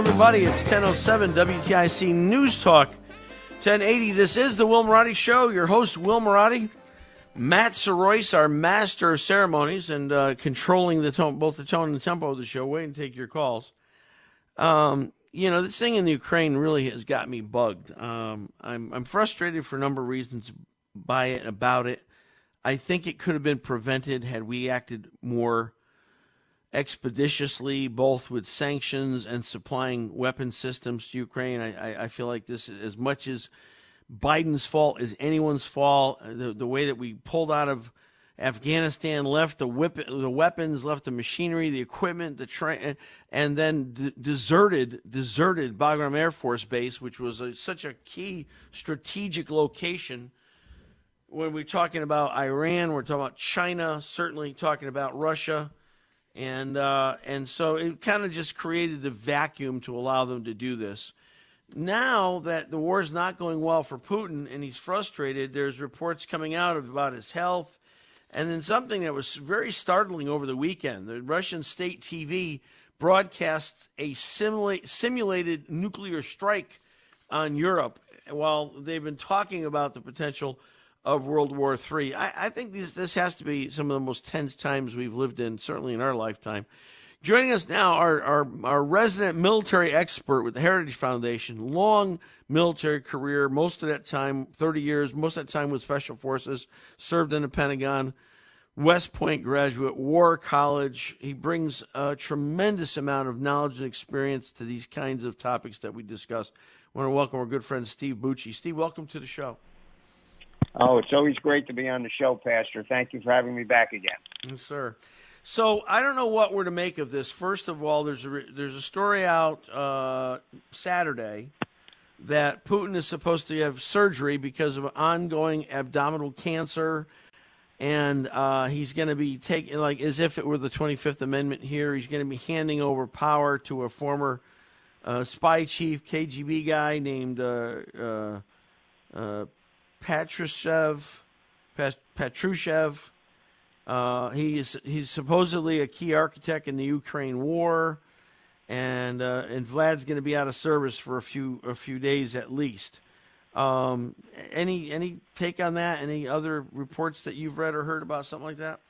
Everybody. It's 10.07 WTIC News Talk 1080. This is the Will Marotti Show. Your host, Will Marotti. Matt Soroyce, our master of ceremonies and uh, controlling the tone, both the tone and tempo of the show. Wait and take your calls. Um, you know, this thing in the Ukraine really has got me bugged. Um, I'm, I'm frustrated for a number of reasons by it, about it. I think it could have been prevented had we acted more expeditiously, both with sanctions and supplying weapon systems to Ukraine. I, I, feel like this, as much as Biden's fault as anyone's fault, uh, the, the way that we pulled out of Afghanistan, left the whip, the weapons, left the machinery, the equipment, the train, uh, and then d- deserted deserted Bagram Air Force Base, which was a, such a key strategic location. When we're talking about Iran, we're talking about China, certainly talking about Russia and uh, and so it kind of just created the vacuum to allow them to do this. Now that the war is not going well for Putin and he's frustrated, there's reports coming out about his health, and then something that was very startling over the weekend: the Russian state TV broadcast a simula- simulated nuclear strike on Europe while they've been talking about the potential of World War III. I, I think this, this has to be some of the most tense times we've lived in, certainly in our lifetime. Joining us now, our, our, our resident military expert with the Heritage Foundation, long military career, most of that time, 30 years, most of that time with Special Forces, served in the Pentagon, West Point graduate, War College. He brings a tremendous amount of knowledge and experience to these kinds of topics that we discuss. I want to welcome our good friend Steve Bucci. Steve, welcome to the show. Oh, it's always great to be on the show, Pastor. Thank you for having me back again. Yes, sir. So I don't know what we're to make of this. First of all, there's a there's a story out uh, Saturday that Putin is supposed to have surgery because of ongoing abdominal cancer, and uh, he's going to be taking like as if it were the 25th Amendment here. He's going to be handing over power to a former uh, spy chief, KGB guy named Patrushev, Patrushev. Uh, he's he's supposedly a key architect in the Ukraine war, and uh, and Vlad's going to be out of service for a few a few days at least. Um, any any take on that? Any other reports that you've read or heard about something like that?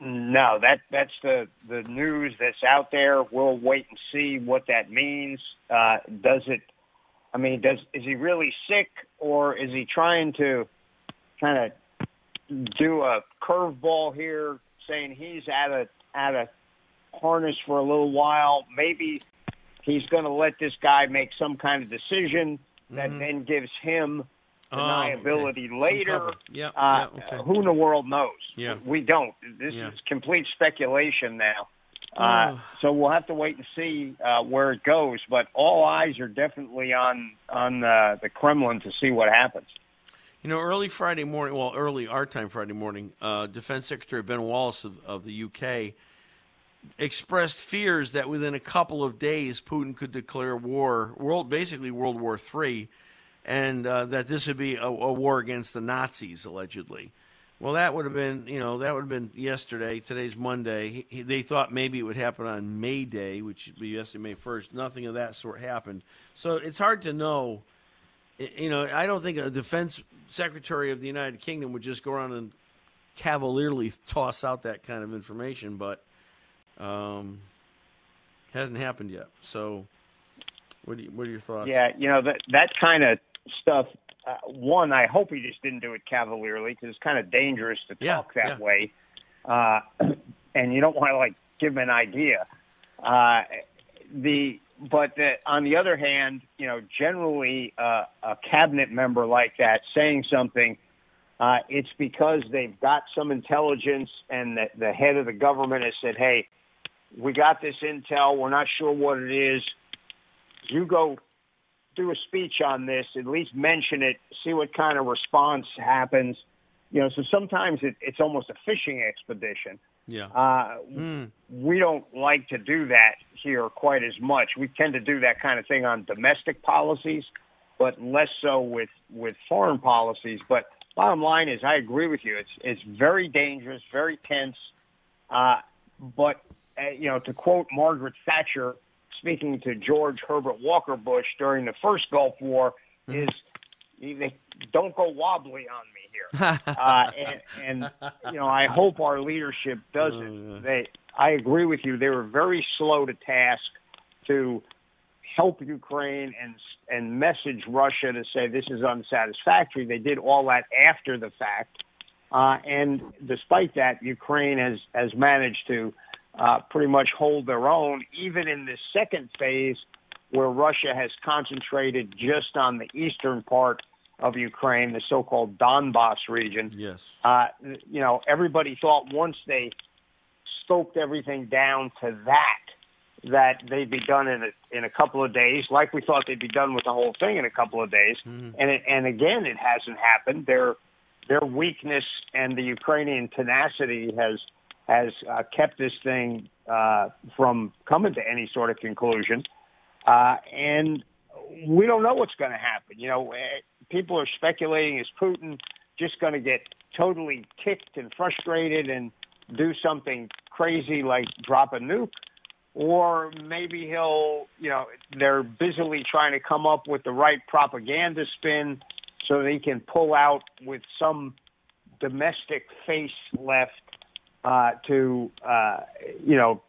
No, that that's the the news that's out there. We'll wait and see what that means. Uh, does it I mean, does is he really sick, or is he trying to kind of do a curveball here, saying he's at a at a harness for a little while? Maybe he's going to let this guy make some kind of decision that mm-hmm. then gives him deniability oh, okay. later. Yeah, uh, yeah okay. Who in the world knows? Yeah. We don't. This yeah. is complete speculation now. Uh, so we'll have to wait and see uh, where it goes. But all eyes are definitely on on uh, the Kremlin to see what happens. You know, early Friday morning, well, early our time Friday morning, uh, Defense Secretary Ben Wallace of, of the UK expressed fears that within a couple of days Putin could declare war, world basically World War III, and uh, that this would be a, a, war against the Nazis allegedly. Well, that would have been you know that would have been yesterday. Today's Monday. He, he, they thought maybe it would happen on May Day, which would be yesterday, May first. Nothing of that sort happened. So it's hard to know. You know, I don't think a defense secretary of the United Kingdom would just go around and cavalierly toss out that kind of information, but um, hasn't happened yet. So, what, you, what are your thoughts? Yeah, you know that that kind of stuff. Uh, one, I hope he just didn't do it cavalierly because it's kind of dangerous to yeah, talk that yeah. way, uh, and you don't want to like give him an idea. Uh, the but the, on the other hand, you know, generally uh, a cabinet member like that saying something uh, it's because they've got some intelligence and the, the head of the government has said, hey, we got this intel. We're not sure what it is. You go do a speech on this, at least mention it, see what kind of response happens. You know, so sometimes it, it's almost a fishing expedition. Yeah. Uh, mm. We don't like to do that here quite as much. We tend to do that kind of thing on domestic policies, but less so with, with foreign policies. But bottom line is, I agree with you. It's it's very dangerous, very tense. Uh, but uh, you know, to quote Margaret Thatcher speaking to George Herbert Walker Bush during the first Gulf War, mm-hmm. is they don't go wobbly on me here. uh, and, and you know, I hope our leadership doesn't. Oh, They, I agree with you. They were very slow to task to help Ukraine and and message Russia to say this is unsatisfactory. They did all that after the fact, uh, and despite that, Ukraine has has managed to uh, pretty much hold their own, even in this second phase where Russia has concentrated just on the eastern part of Ukraine, the so-called Donbass region. Yes. Uh, you know, everybody thought once they stoked everything down to that that they'd be done in a in a couple of days, like we thought they'd be done with the whole thing in a couple of days. Mm-hmm. And it, and again, it hasn't happened. Their their weakness and the Ukrainian tenacity has has uh, kept this thing uh, from coming to any sort of conclusion. Uh, and we don't know what's going to happen. You know, eh, people are speculating is Putin just going to get totally ticked and frustrated and do something crazy like drop a nuke? or maybe he'll, you know, they're busily trying to come up with the right propaganda spin so they can pull out with some domestic face left uh, to, uh, you know,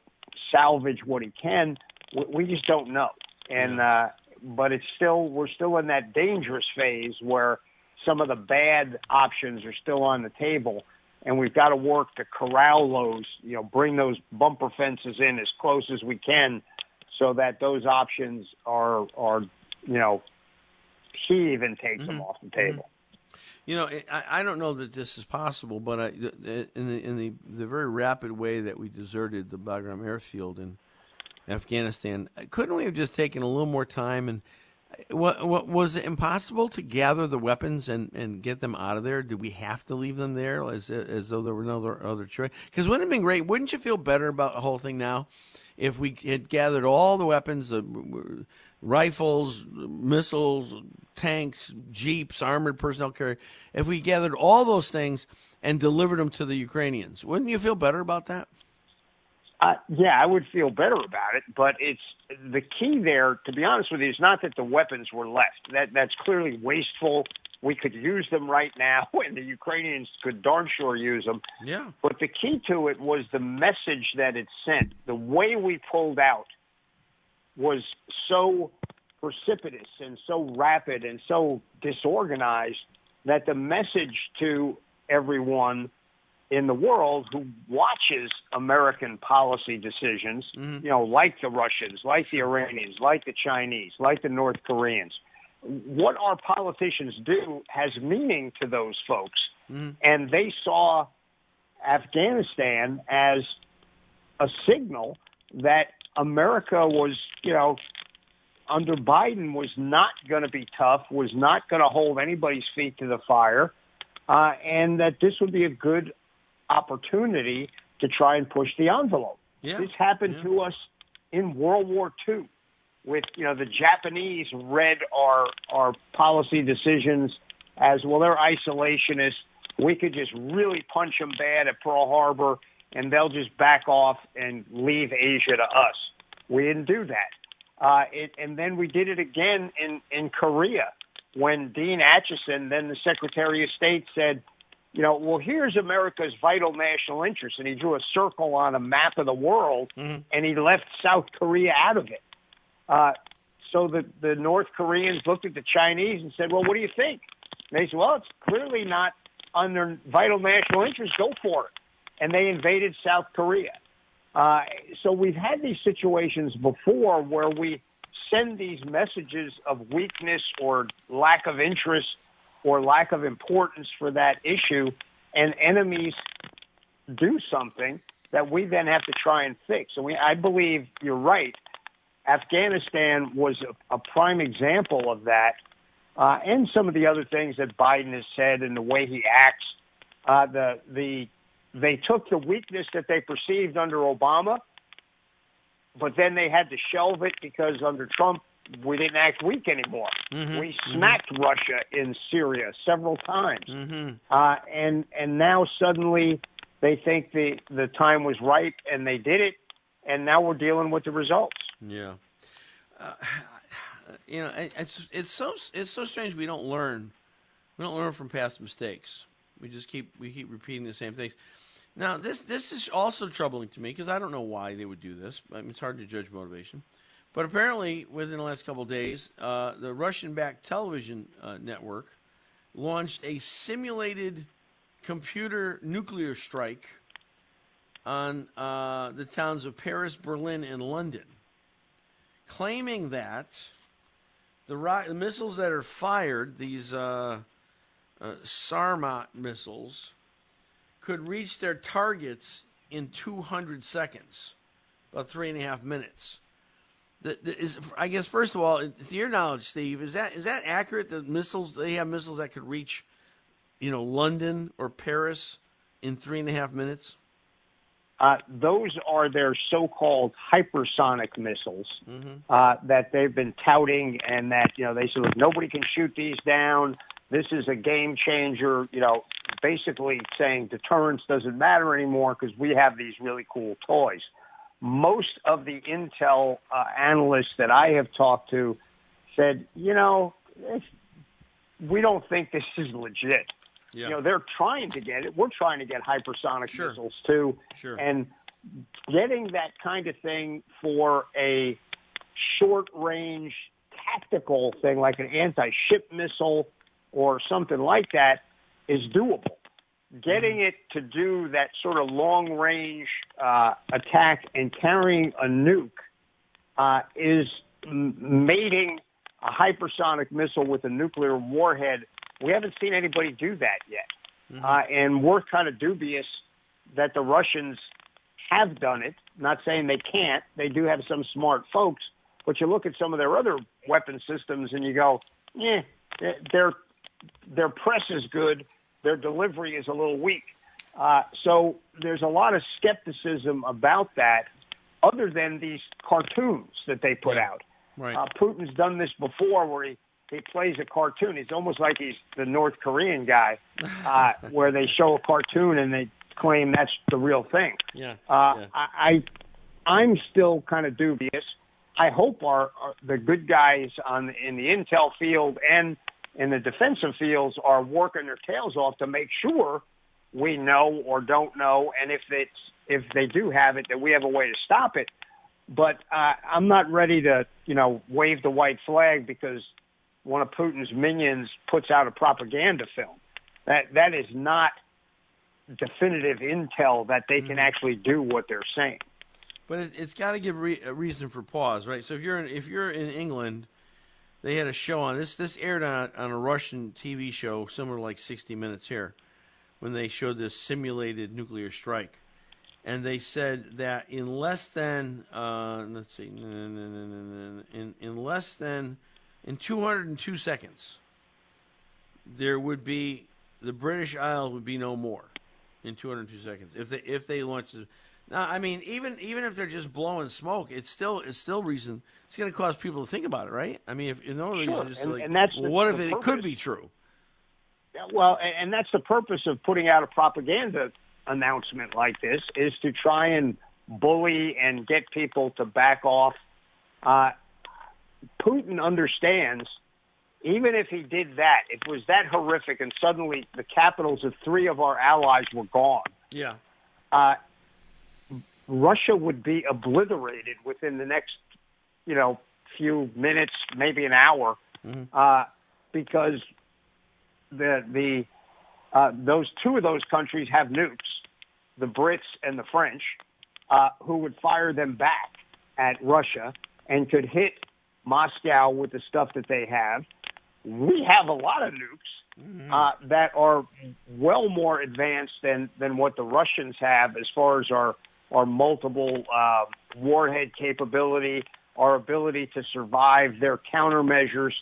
salvage what he can. We we just don't know. And, uh, but it's still, we're still in that dangerous phase where some of the bad options are still on the table and we've got to work to corral those, you know, bring those bumper fences in as close as we can so that those options are, are you know, he even takes mm-hmm. them off the table. You know, I, I don't know that this is possible, but I, in the in the the very rapid way that we deserted the Bagram airfield in Afghanistan, couldn't we have just taken a little more time and what, what, was it impossible to gather the weapons and, and get them out of there? Did we have to leave them there as as though there were no other, other choice? Because wouldn't it have been great? Wouldn't you feel better about the whole thing now if we had gathered all the weapons, the rifles, missiles, tanks, jeeps, armored personnel carrier? If we gathered all those things and delivered them to the Ukrainians, wouldn't you feel better about that? Uh, yeah, I would feel better about it, but it's the key there. To be honest with you, is not that the weapons were left. That that's clearly wasteful. We could use them right now, and the Ukrainians could darn sure use them. Yeah. But the key to it was the message that it sent. The way we pulled out was so precipitous and so rapid and so disorganized that the message to everyone in the world who watches American policy decisions, mm-hmm. you know, like the Russians, like the Iranians, like the Chinese, like the North Koreans. What our politicians do has meaning to those folks. Mm-hmm. And they saw Afghanistan as a signal that America was, you know, under Biden was not going to be tough, was not going to hold anybody's feet to the fire, uh, and that this would be a good opportunity to try and push the envelope. Yeah. This happened Yeah. to us in World War II with, you know, the Japanese read our, our policy decisions as, well, they're isolationists. We could just really punch them bad at Pearl Harbor and they'll just back off and leave Asia to us. We didn't do that. Uh, it, and then we did it again in, in Korea when Dean Acheson, then the Secretary of State, said, you know, well, here's America's vital national interest. And he drew a circle on a map of the world Mhm. and he left South Korea out of it. Uh, so the, the North Koreans looked at the Chinese and said, well, what do you think? And they said, well, it's clearly not under vital national interest. Go for it. And they invaded South Korea. Uh, so we've had these situations before where we send these messages of weakness or lack of interest or lack of importance for that issue, and enemies do something that we then have to try and fix. And we, I believe you're right. Afghanistan was a, a prime example of that, uh, and some of the other things that Biden has said and the way he acts. Uh, the the they took the weakness that they perceived under Obama, but then they had to shelve it because under Trump we didn't act weak anymore. Mhm, We mhm. smacked Russia in Syria several times, Mm-hmm. uh, and and now suddenly they think the the time was right and they did it, and now we're dealing with the results. Yeah. Uh, you know, it's it's so it's so strange we don't learn we don't learn from past mistakes. We just keep we keep repeating the same things. Now, this this is also troubling to me because I don't know why they would do this. I mean, it's hard to judge motivation. But apparently, within the last couple days, uh, the Russian-backed television uh, network launched a simulated computer nuclear strike on uh, the towns of Paris, Berlin, and London claiming that the, the missiles that are fired, these uh, uh, Sarmat missiles, could reach their targets in 200 seconds, about three and a half minutes. The, the, is, I guess first of all, to your knowledge, Steve, is that is that accurate? The missiles they have missiles that could reach, you know, London or Paris in three and a half minutes. Uh, those are their so-called hypersonic missiles uh, that they've been touting, and that you know they said, look, nobody can shoot these down. This is a game changer. You know, basically saying deterrence doesn't matter anymore because we have these really cool toys. Most of the intel uh, analysts that I have talked to said, you know, we don't think this is legit. Yeah. You know, they're trying to get it. We're trying to get hypersonic Sure. missiles too. Sure. And getting that kind of thing for a short range tactical thing like an anti ship missile or something like that is doable. Getting it to do that sort of long range uh, attack and carrying a nuke uh, is m- mating a hypersonic missile with a nuclear warhead. We haven't seen anybody do that yet. Uh, and we're kind of dubious that the Russians have done it. Not saying they can't. They do have some smart folks. But you look at some of their other weapon systems and you go, yeah, their their press is good. Their delivery is a little weak. Uh, so there's a lot of skepticism about that, other than these cartoons that they put out. Right. Uh, Putin's done this before, where he he plays a cartoon. It's almost like he's the North Korean guy, uh, where they show a cartoon and they claim that's the real thing. Yeah. Uh, yeah. I, I I'm still kind of dubious. I hope our, our the good guys on in the intel field and in the defensive fields are working their tails off to make sure we know or don't know, and if it's if they do have it, that we have a way to stop it. But uh, I'm not ready to you know wave the white flag because one of Putin's minions puts out a propaganda film. That that is not definitive intel that they can actually do what they're saying. But it, it's got to give re- a reason for pause, right? So if you're in, if you're in England, they had a show on this. This aired on on a Russian TV show similar like 60 Minutes here, when they showed this simulated nuclear strike, and they said that in less than uh, let's see, in in less than in 202 seconds, there would be the British Isles would be no more in 202 seconds if they if they launched. I mean, even even if they're just blowing smoke, it's still it's still reason. It's going to cause people to think about it, right? I mean, if you know, Sure. just And- like, and that's well, the- what if it, it could be true? Yeah, Well, and that's the purpose of putting out a propaganda announcement like this is to try and bully and get people to back off. Uh, Putin understands, even if he did that, it was that horrific, and suddenly the capitals of three of our allies were gone. Yeah. Uh, Russia would be obliterated within the next, you know, few minutes, maybe an hour, uh, because the the uh, those two of those countries have nukes, the Brits and the French, uh, who would fire them back at Russia and could hit Moscow with the stuff that they have. We have a lot of nukes uh, that are well more advanced than than what the Russians have as far as our our multiple uh, warhead capability, our ability to survive, their countermeasures.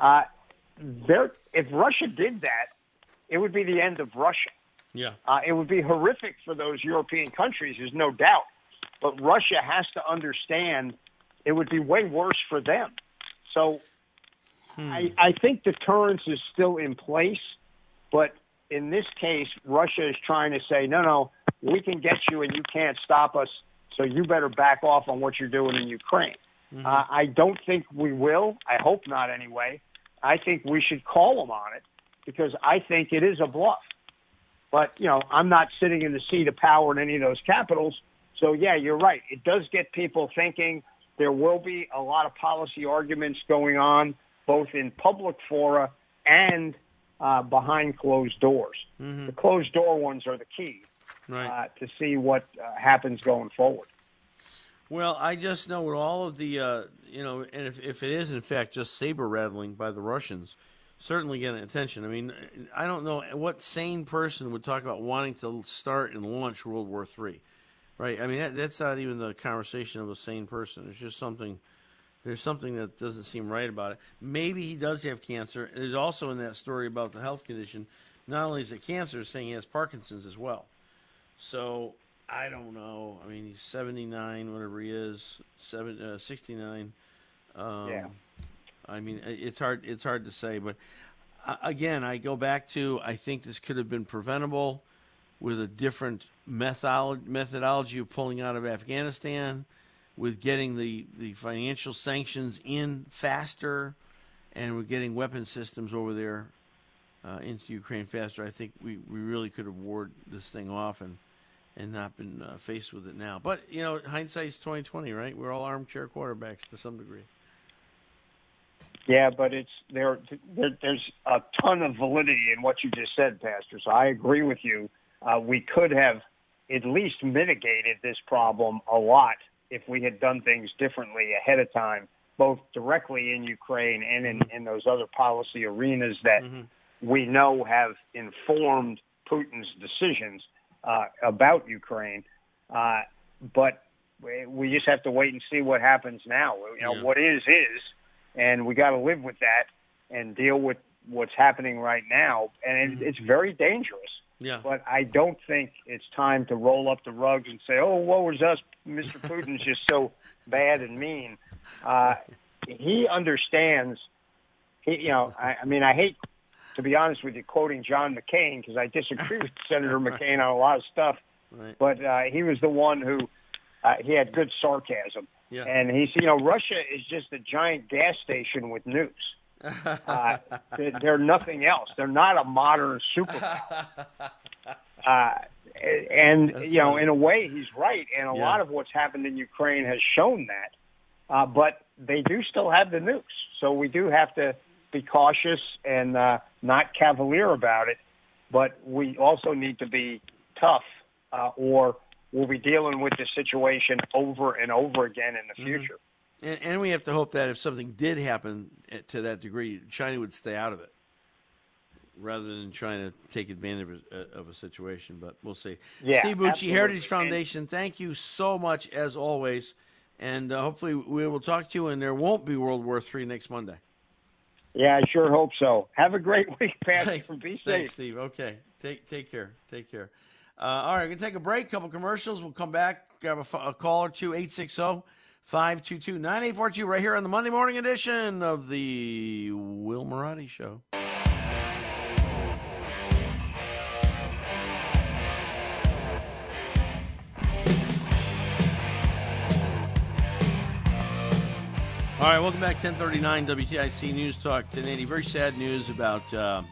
Uh, there, if Russia did that, it would be the end of Russia. Yeah. Uh, it would be horrific for those European countries, there's no doubt. But Russia has to understand it would be way worse for them. So I, I think deterrence is still in place, but in this case, Russia is trying to say, no, no, we can get you and you can't stop us, so you better back off on what you're doing in Ukraine. Uh, I don't think we will. I hope not anyway. I think we should call them on it because I think it is a bluff. But, you know, I'm not sitting in the seat of power in any of those capitals. So, yeah, you're right. It does get people thinking. There will be a lot of policy arguments going on, both in public fora and uh, behind closed doors. The closed door ones are the key Right. uh, to see what uh, happens going forward. Well, I just know with all of the, uh, you know, and if, if it is in fact just saber rattling by the Russians, certainly getting attention. I mean, I don't know what sane person would talk about wanting to start and launch World War III, right? I mean, that, that's not even the conversation of a sane person. It's just something. There's something that doesn't seem right about it. Maybe he does have cancer. There's also in that story about the health condition. Not only is it cancer, it's saying he has Parkinson's as well. So I don't know. I mean, he's 79, whatever he is, seven, uh, 69. Um, Yeah. I mean, it's hard. It's hard to say, but uh, again, I go back to I think this could have been preventable with a different methodology, methodology of pulling out of Afghanistan, with getting the, the financial sanctions in faster, and with getting weapon systems over there uh, into Ukraine faster. I think we, we really could have ward this thing off and and not been uh, faced with it now. But you know, hindsight's twenty twenty, right? We're all armchair quarterbacks to some degree. Yeah, but it's there, there. There's a ton of validity in what you just said, Pastor. So I agree with you. Uh, we could have at least mitigated this problem a lot if we had done things differently ahead of time, both directly in Ukraine and in, in those other policy arenas that we know have informed Putin's decisions uh, about Ukraine. Uh, but we- we just have to wait and see what happens now. You know, Yeah. what is is, and we got to live with that and deal with what's happening right now. And it, it's very dangerous. Yeah. But I don't think it's time to roll up the rugs and say, "Oh, woe is us! Mr. Putin's just so bad and mean." Uh, he understands. He, you know, I, I mean, I hate to be honest with you, quoting John McCain because I disagree with Senator McCain on a lot of stuff. Right. But uh, he was the one who uh, he had good sarcasm, Yeah. and he said, "You know, Russia is just a giant gas station with nukes." Uh, they're, they're nothing else. They're not a modern superpower. Uh, and you know, in a way, he's right. And a Yeah. lot of what's happened in Ukraine has shown that. Uh, but they do still have the nukes, so we do have to be cautious and uh, not cavalier about it. But we also need to be tough, uh, or we'll be dealing with this situation over and over again in the future. And, and we have to hope that if something did happen to that degree, China would stay out of it rather than trying to take advantage of a, of a situation. But we'll see. Yeah, Steve Bucci, absolutely. Heritage Foundation, thank you so much as always. And uh, hopefully we will talk to you and there won't be World War III next Monday. Yeah, I sure hope so. Have a great week, Pastor. Be safe. Thanks, Steve. Okay. Take, take care. Take care. Uh, all right, we're going to take a break, couple commercials. We'll come back, grab a, a call or two, 860 522 9842, right here on the Monday morning edition of the Will Marotti Show. All right, welcome back. 1039 WTIC News Talk 1080. Very sad news about uh,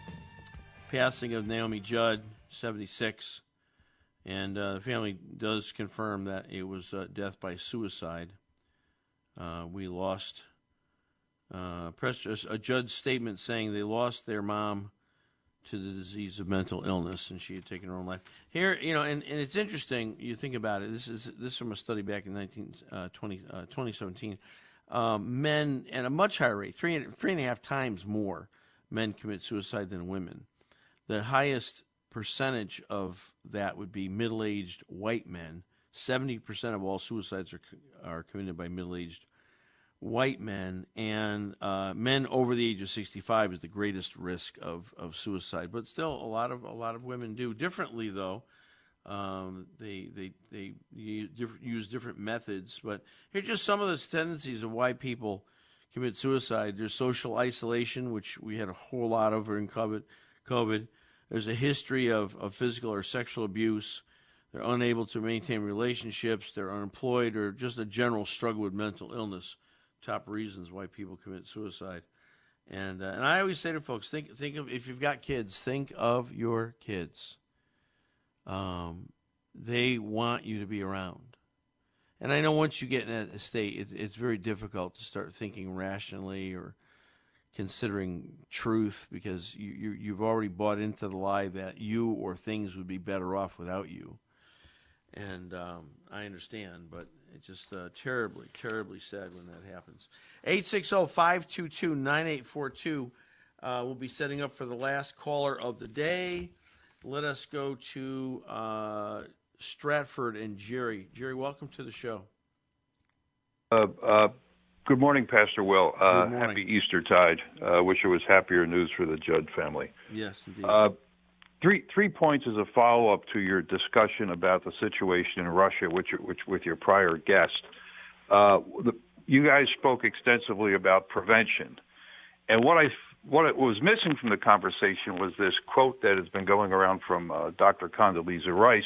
passing of Naomi Judd, 76. And uh, the family does confirm that it was uh, death by suicide. Uh, we lost uh, a Judd's statement saying they lost their mom to the disease of mental illness and she had taken her own life. Here, you know, and, and it's interesting, you think about it. This is this is from a study back in 19, uh, 20, 2017 um, men at a much higher rate, three, three and a half times more men commit suicide than women. The highest percentage of that would be middle aged white men. 70% of all suicides are, are committed by middle aged white men, and uh, men over the age of 65 is the greatest risk of, of suicide. But still, a lot of a lot of women do differently, though. Um, they they they use different methods, but here are just some of the tendencies of why people commit suicide. There's social isolation, which we had a whole lot of in COVID. COVID. There's a history of, of physical or sexual abuse. They're unable to maintain relationships. They're unemployed, or just a general struggle with mental illness. Top reasons why people commit suicide. And uh, and I always say to folks, think think of if you've got kids, think of your kids um, they want you to be around. And I know once you get in that state, it, it's very difficult to start thinking rationally or considering truth because you, you, you've already bought into the lie that you or things would be better off without you. And um, I understand, but it's just uh, terribly, terribly sad when that happens. 860 522 9842. Uh, we'll be setting up for the last caller of the day let us go to uh, Stratford and Jerry. Jerry, welcome to the show. Uh, uh, good morning, Pastor Will. Uh, happy Eastertide. Uh, wish it was happier news for the Judd family. Yes, indeed. Uh, three three points as a follow up to your discussion about the situation in Russia, which which with your prior guest. The, you guys spoke extensively about prevention, and what I what was missing from the conversation was this quote that has been going around from uh, Dr. Condoleezza Rice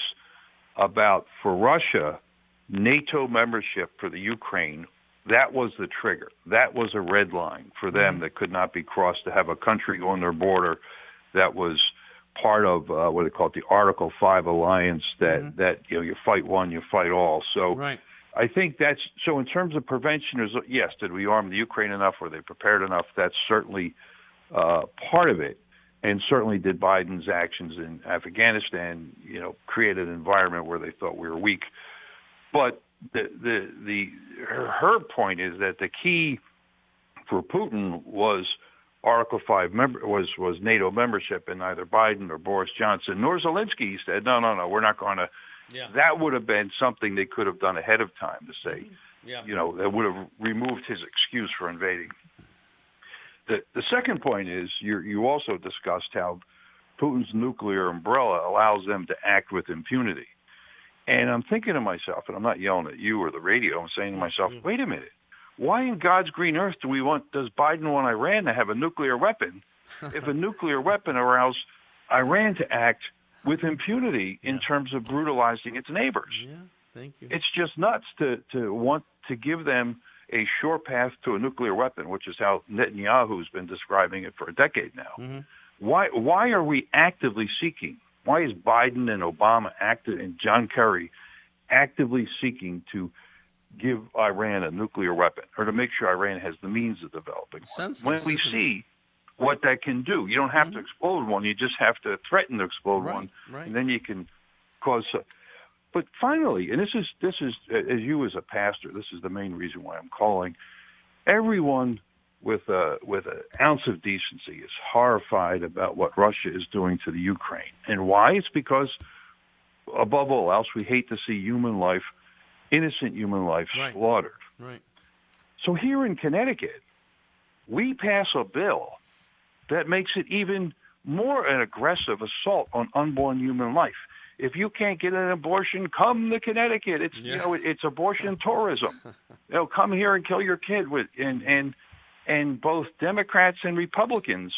about for Russia, NATO membership for the Ukraine. That was the trigger. That was a red line for them mm-hmm. that could not be crossed to have a country on their border that was part of uh, what they call it, the Article Five alliance. That mm-hmm. that you know you fight one, you fight all. So right. I think that's so. In terms of prevention, yes. Did we arm the Ukraine enough? Were they prepared enough? That's certainly uh, part of it, and certainly did Biden's actions in Afghanistan, you know, create an environment where they thought we were weak. But the the the her, her point is that the key for Putin was Article Five member was was NATO membership, and neither Biden or Boris Johnson nor Zelensky said, no, no, no, we're not going to. Yeah. That would have been something they could have done ahead of time to say, mm-hmm. yeah. you know, that would have removed his excuse for invading. The, the second point is you you also discussed how Putin's nuclear umbrella allows them to act with impunity. And I'm thinking to myself, and I'm not yelling at you or the radio, I'm saying to myself, mm-hmm. wait a minute. Why in God's green earth do we want does Biden want Iran to have a nuclear weapon if a nuclear weapon allows Iran to act with impunity in yeah. terms of brutalizing its neighbors? Yeah, thank you. It's just nuts to to want to give them a sure path to a nuclear weapon, which is how Netanyahu's been describing it for a decade now. Mm-hmm. Why why are we actively seeking? Why is Biden and Obama active and John Kerry actively seeking to give Iran a nuclear weapon or to make sure Iran has the means of developing one? When we see what that can do, you don't have mm-hmm. to explode one. You just have to threaten to explode right, one, right. and then you can cause. But finally, and this is this is as you as a pastor, this is the main reason why I'm calling. Everyone with a with an ounce of decency is horrified about what Russia is doing to the Ukraine, and why? It's because above all else, we hate to see human life, innocent human life, right. slaughtered. Right. So here in Connecticut, we pass a bill that makes it even more an aggressive assault on unborn human life. If you can't get an abortion, come to Connecticut. It's yeah. you know it's abortion tourism. you know, come here and kill your kid with and and and both Democrats and Republicans,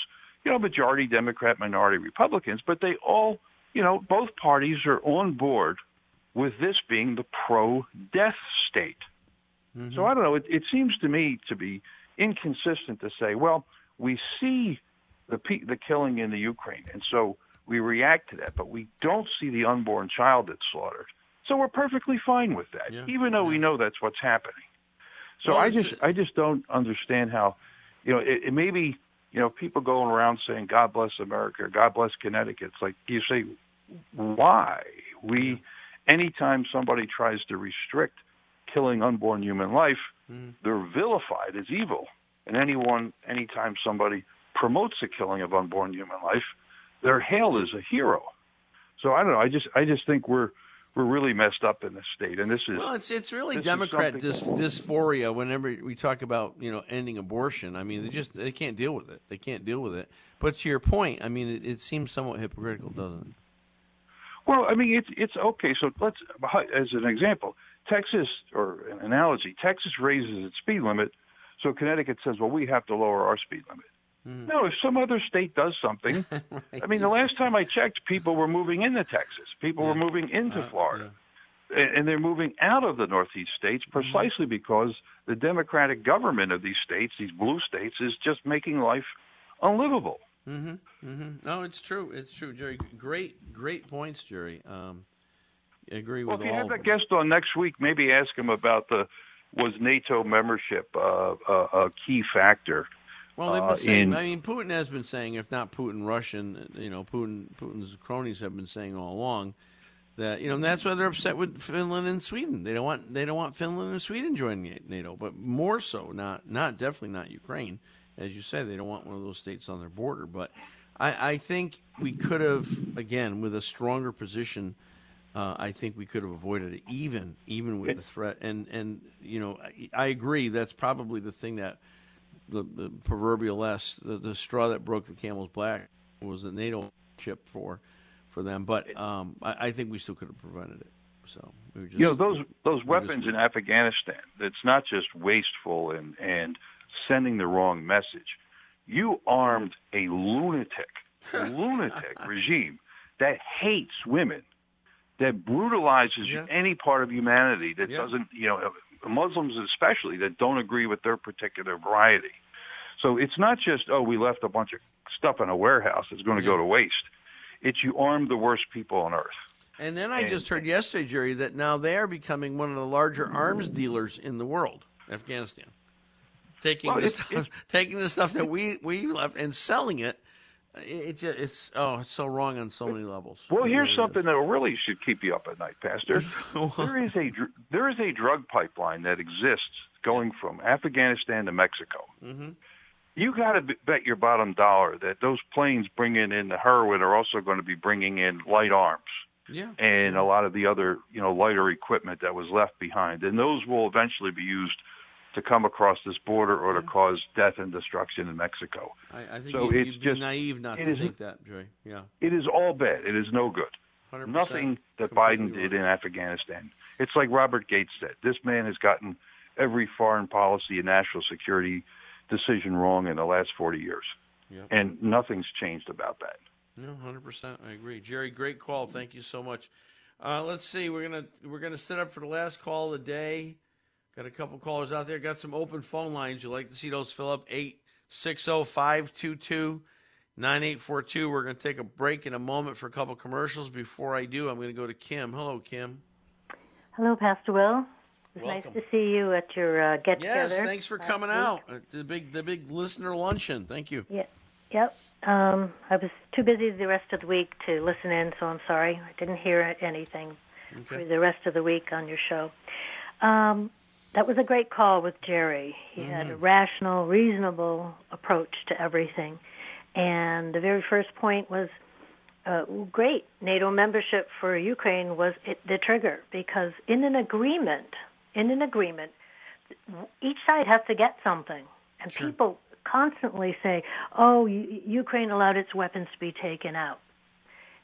you know, majority Democrat, minority Republicans, but they all, you know, both parties are on board with this being the pro-death state. Mm-hmm. So I don't know. It, it seems to me to be inconsistent to say, well, we see the the killing in the Ukraine, and so we react to that, but we don't see the unborn child that's slaughtered. So we're perfectly fine with that, yeah. even though yeah. we know that's what's happening. So well, I just I just don't understand how, you know, it, it may be you know people going around saying God bless America, God bless Connecticut. It's like you say, why we anytime somebody tries to restrict killing unborn human life, mm. they're vilified as evil. And anyone, anytime somebody promotes the killing of unborn human life, they're hailed as a hero. So I don't know. I just I just think we're we're really messed up in this state, and this is well. It's it's really Democrat dys, dysphoria. Whenever we talk about you know ending abortion, I mean they just they can't deal with it. They can't deal with it. But to your point, I mean it, it seems somewhat hypocritical, doesn't it? Well, I mean it's it's okay. So let's as an example, Texas or an analogy, Texas raises its speed limit, so Connecticut says, well, we have to lower our speed limit. Mm. No, if some other state does something, right. I mean, the last time I checked, people were moving into Texas. People yeah. were moving into uh, Florida. Yeah. And they're moving out of the Northeast states mm-hmm. precisely mm-hmm. because the Democratic government of these states, these blue states, is just making life unlivable. Mm-hmm. Mm-hmm. No, it's true. It's true, Jerry. Great, great points, Jerry. Um, I agree with. All. Well, if you have a guest on next week, maybe ask him about the was NATO membership uh, a, a key factor well, they've been uh, saying. In, I mean, Putin has been saying, if not Putin, Russian. You know, Putin, Putin's cronies have been saying all along that you know and that's why they're upset with Finland and Sweden. They don't want they don't want Finland and Sweden joining NATO, but more so, not not definitely not Ukraine, as you say. They don't want one of those states on their border. But I, I think we could have again with a stronger position. Uh, I think we could have avoided it, even even with the threat. And and you know, I, I agree. That's probably the thing that the, the proverbial S, the, the, straw that broke the camel's back was the NATO chip for for them. But um, I, I, think we still could have prevented it. So we just, you know those those weapons in Afghanistan. It's not just wasteful and and sending the wrong message. You armed a lunatic, a lunatic regime that hates women, that brutalizes yeah. any part of humanity that yeah. doesn't, you know, Muslims especially that don't agree with their particular variety. So it's not just oh we left a bunch of stuff in a warehouse that's going to yeah. go to waste. It's you arm the worst people on earth. And then I and, just heard yesterday, Jerry, that now they are becoming one of the larger arms dealers in the world, Afghanistan. Taking well, the stuff, taking the stuff that we we left and selling it it just, it's oh, it's so wrong on so many levels. Well, it here's really something is. that really should keep you up at night, Pastor. there is a there is a drug pipeline that exists going from Afghanistan to Mexico. Mm-hmm. You got to bet your bottom dollar that those planes bringing in the heroin are also going to be bringing in light arms. Yeah. And yeah. a lot of the other, you know, lighter equipment that was left behind. And those will eventually be used to come across this border or to cause death and destruction in Mexico. I, I think so you, it's just naive not to is, think that, Joy. Yeah, it is all bad. It is no good. Nothing that Biden did in Afghanistan. It's like Robert Gates said. This man has gotten every foreign policy and national security decision wrong in the last 40 years. Yep. And nothing's changed about that. No, 100%. I agree. Jerry, great call. Thank you so much. Uh, let's see. We're gonna we're gonna set up for the last call of the day. Got a couple callers out there. Got some open phone lines. You'd like to see those fill up? 860 522 9842. We're going to take a break in a moment for a couple commercials. Before I do, I'm going to go to Kim. Hello, Kim. Hello, Pastor Will. It's nice to see you at your uh, get together. Yes, thanks for coming out. The big the big listener luncheon. Thank you. Yeah. Yep. Um, I was too busy the rest of the week to listen in, so I'm sorry. I didn't hear anything okay. for the rest of the week on your show. Um, that was a great call with Jerry. He mm-hmm. had a mm-hmm. rational, reasonable approach to everything. And the very first point was uh, great. NATO membership for Ukraine was it, the trigger because in an agreement, in an agreement, each side has to get something. And sure. people constantly say, "Oh, U- Ukraine allowed its weapons to be taken out."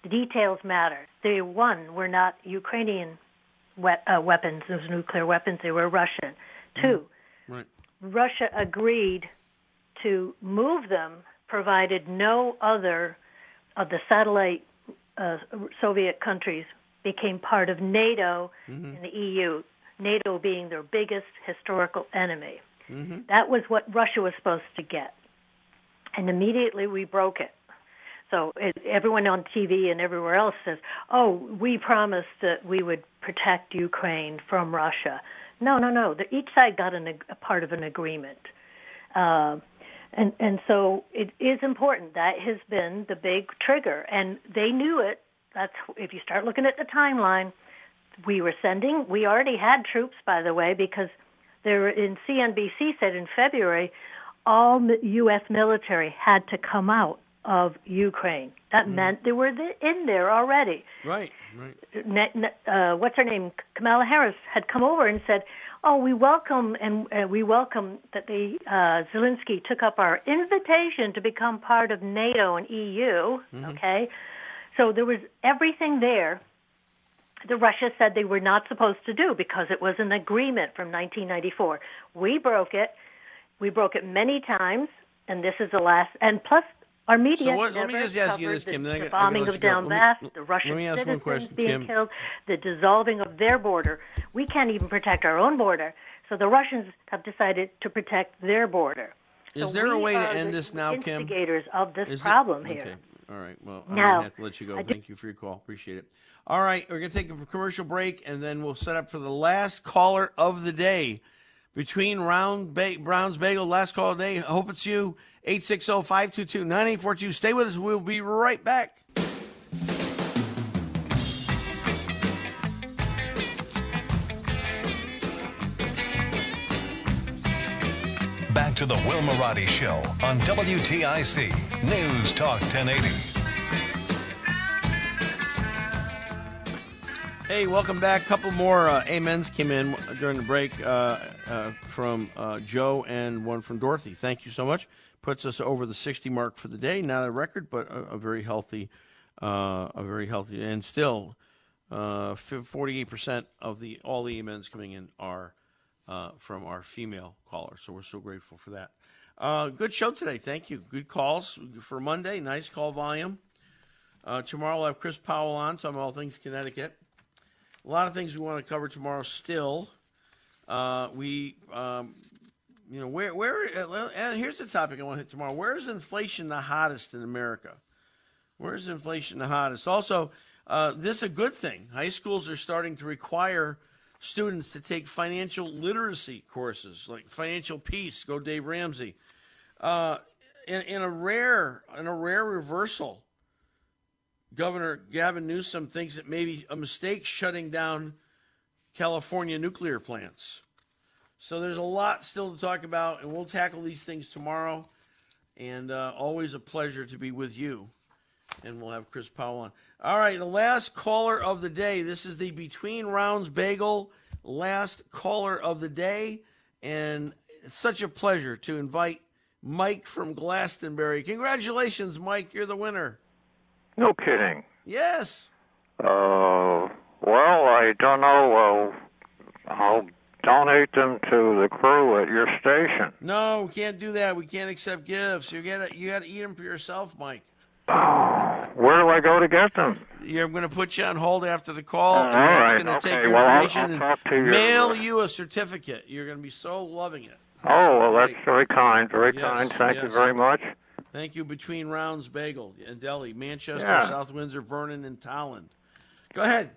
The details matter. They one were not Ukrainian we- uh, weapons, those nuclear weapons. They were Russian. Two, Right. Russia agreed to move them, provided no other of the satellite uh, Soviet countries became part of NATO and the EU. NATO being their biggest historical enemy. That was what Russia was supposed to get, and immediately we broke it. So it, everyone on TV and everywhere else says, "Oh, we promised that we would protect Ukraine from Russia." No, no, no. The, each side got an, a part of an agreement, uh, and and so it is important. That has been the big trigger, and they knew it. That's if you start looking at the timeline. We were sending. We already had troops, by the way, because there in CNBC said in February, all U.S. military had to come out of Ukraine. That meant they were in there already. Right. Right. Uh, what's her name? Kamala Harris had come over and said, "Oh, we welcome and uh, we welcome that the uh, Zelensky took up our invitation to become part of NATO and EU." Okay, so there was everything there that Russia said they were not supposed to do because it was an agreement from 1994. We broke it. We broke it many times, and this is the last. And plus, our media So what- let never me just ask you this, the, Kim, the gotta bombing of you go. Let me- Donbass, the Russian citizens question, being Kim. killed, the dissolving of their border. We can't even protect our own border. So the Russians have decided to protect their border. Is So there a way to end this now, Kim? Instigators of this Is it- problem here. Okay. All right. Well, I'm gonna have to let you go. Thank you for your call. Appreciate it. All right, we're gonna take a commercial break, and then we'll set up for the last caller of the day. Between round ba- Brown's Bagel, last call day. Hope it's you. 860-522-9842. Stay with us. We'll be right back. Back to the Will Marotti Show on WTIC News Talk 1080. Hey, welcome back. A couple more uh, amens came in during the break uh, uh, from uh, Joe and one from Dorothy. Thank you so much. Puts us over the 60 mark for the day. Not a record, but a, a very healthy, uh, a very healthy, and still, uh, 48% of the all the amens coming in are uh, from our female callers. So we're so grateful for that. Uh, good show today. Thank you. Good calls for Monday. Nice call volume. Uh, tomorrow we'll have Chris Powell on, talking all things Connecticut. A lot of things we want to cover tomorrow. Still, uh, we, um, you know, where where uh, here's the topic I want to hit tomorrow. Where is inflation the hottest in America? Where is inflation the hottest? Also, uh, this is a good thing. High schools are starting to require students to take financial literacy courses, like financial peace. Go Dave Ramsey. Uh, in, in a rare in a rare reversal Governor Gavin Newsom thinks it may be a mistake shutting down California nuclear plants. So there's a lot still to talk about, and we'll tackle these things tomorrow. And uh, always a pleasure to be with you. And we'll have Chris Powell on. All right, the last caller of the day. This is the Between Rounds Bagel last caller of the day. And it's such a pleasure to invite Mike from Glastonbury. Congratulations, Mike. You're the winner. No kidding. Yes. Uh, well, I don't know. Uh, I'll donate them to the crew at your station. No, we can't do that. We can't accept gifts. You got you got to eat them for yourself, Mike. Where do I go to get them? You're going to put you on hold after the call, and all Matt's right, going to take your Well, I'll- information I'll and you. mail you a certificate. You're going to be so loving it. Oh, well, that's very kind. Very Yes, kind. Thank you very much. Thank you. Between Rounds Bagel and Deli, Manchester, Yeah. South Windsor, Vernon, and Tolland. Go ahead.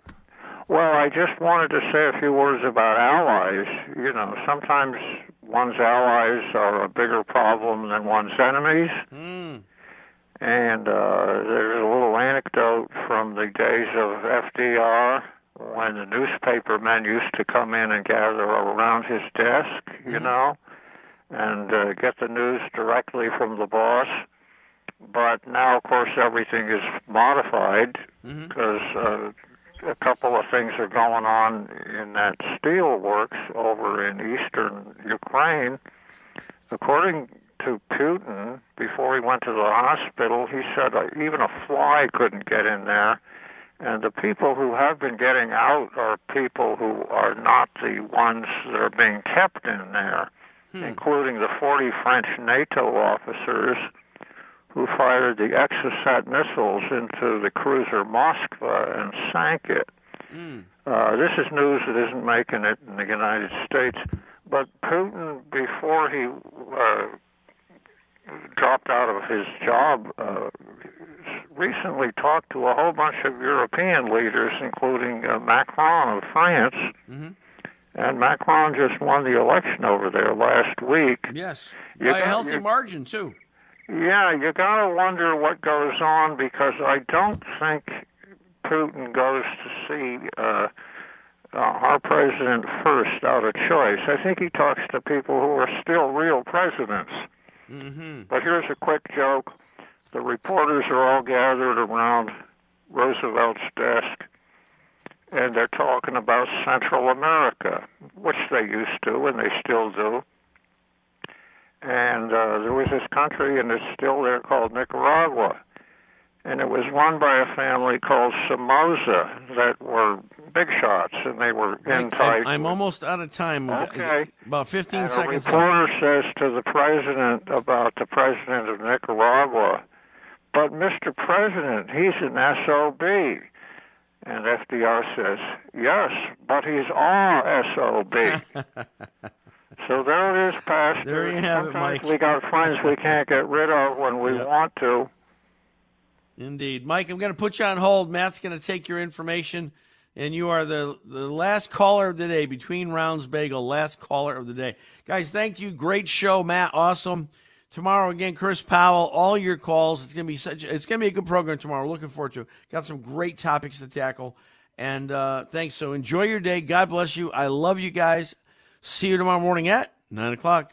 Well, I just wanted to say a few words about allies. You know, sometimes one's allies are a bigger problem than one's enemies. Mm. And uh, there's a little anecdote from the days of FDR when the newspaper men used to come in and gather around his desk, you know, and uh, get the news directly from the boss. But now, of course, everything is modified because uh, a couple of things are going on in that steel works over in eastern Ukraine. According to Putin before he went to the hospital. He said uh, even a fly couldn't get in there. And the people who have been getting out are people who are not the ones that are being kept in there, hmm. including the 40 French NATO officers who fired the Exocet missiles into the cruiser Moskva and sank it. Mm. Uh, this is news that isn't making it in the United States. But Putin, before he uh, dropped out of his job, uh, recently talked to a whole bunch of European leaders, including uh, Macron of France. Mm-hmm. And Macron just won the election over there last week. Yes, you by got, a healthy you, margin too. Yeah, you gotta wonder what goes on because I don't think Putin goes to see uh, uh, our president first out of choice. I think he talks to people who are still real presidents. Mm-hmm. But here's a quick joke. The reporters are all gathered around Roosevelt's desk, and they're talking about Central America, which they used to, and they still do. And uh, there was this country, and it's still there, called Nicaragua and it was run by a family called Somoza that were big shots, and they were in tight. I'm almost out of time. Okay, about 15 and seconds. A reporter left. says to the president about the president of Nicaragua, "But Mr. President, he's an SOB." And FDR says, "Yes, but he's our SOB." so there it is, Pastor. There you have Sometimes it, Mike. We got friends we can't get rid of when we yep. want to. Indeed. Mike, I'm going to put you on hold. Matt's going to take your information, and you are the, the last caller of the day, Between Rounds Bagel, last caller of the day. Guys, thank you. Great show, Matt. Awesome. Tomorrow again, Chris Powell, all your calls. It's gonna be such it's gonna be a good program tomorrow. Looking forward to it. Got some great topics to tackle. And uh, thanks. So enjoy your day. God bless you. I love you guys. See you tomorrow morning at nine o'clock.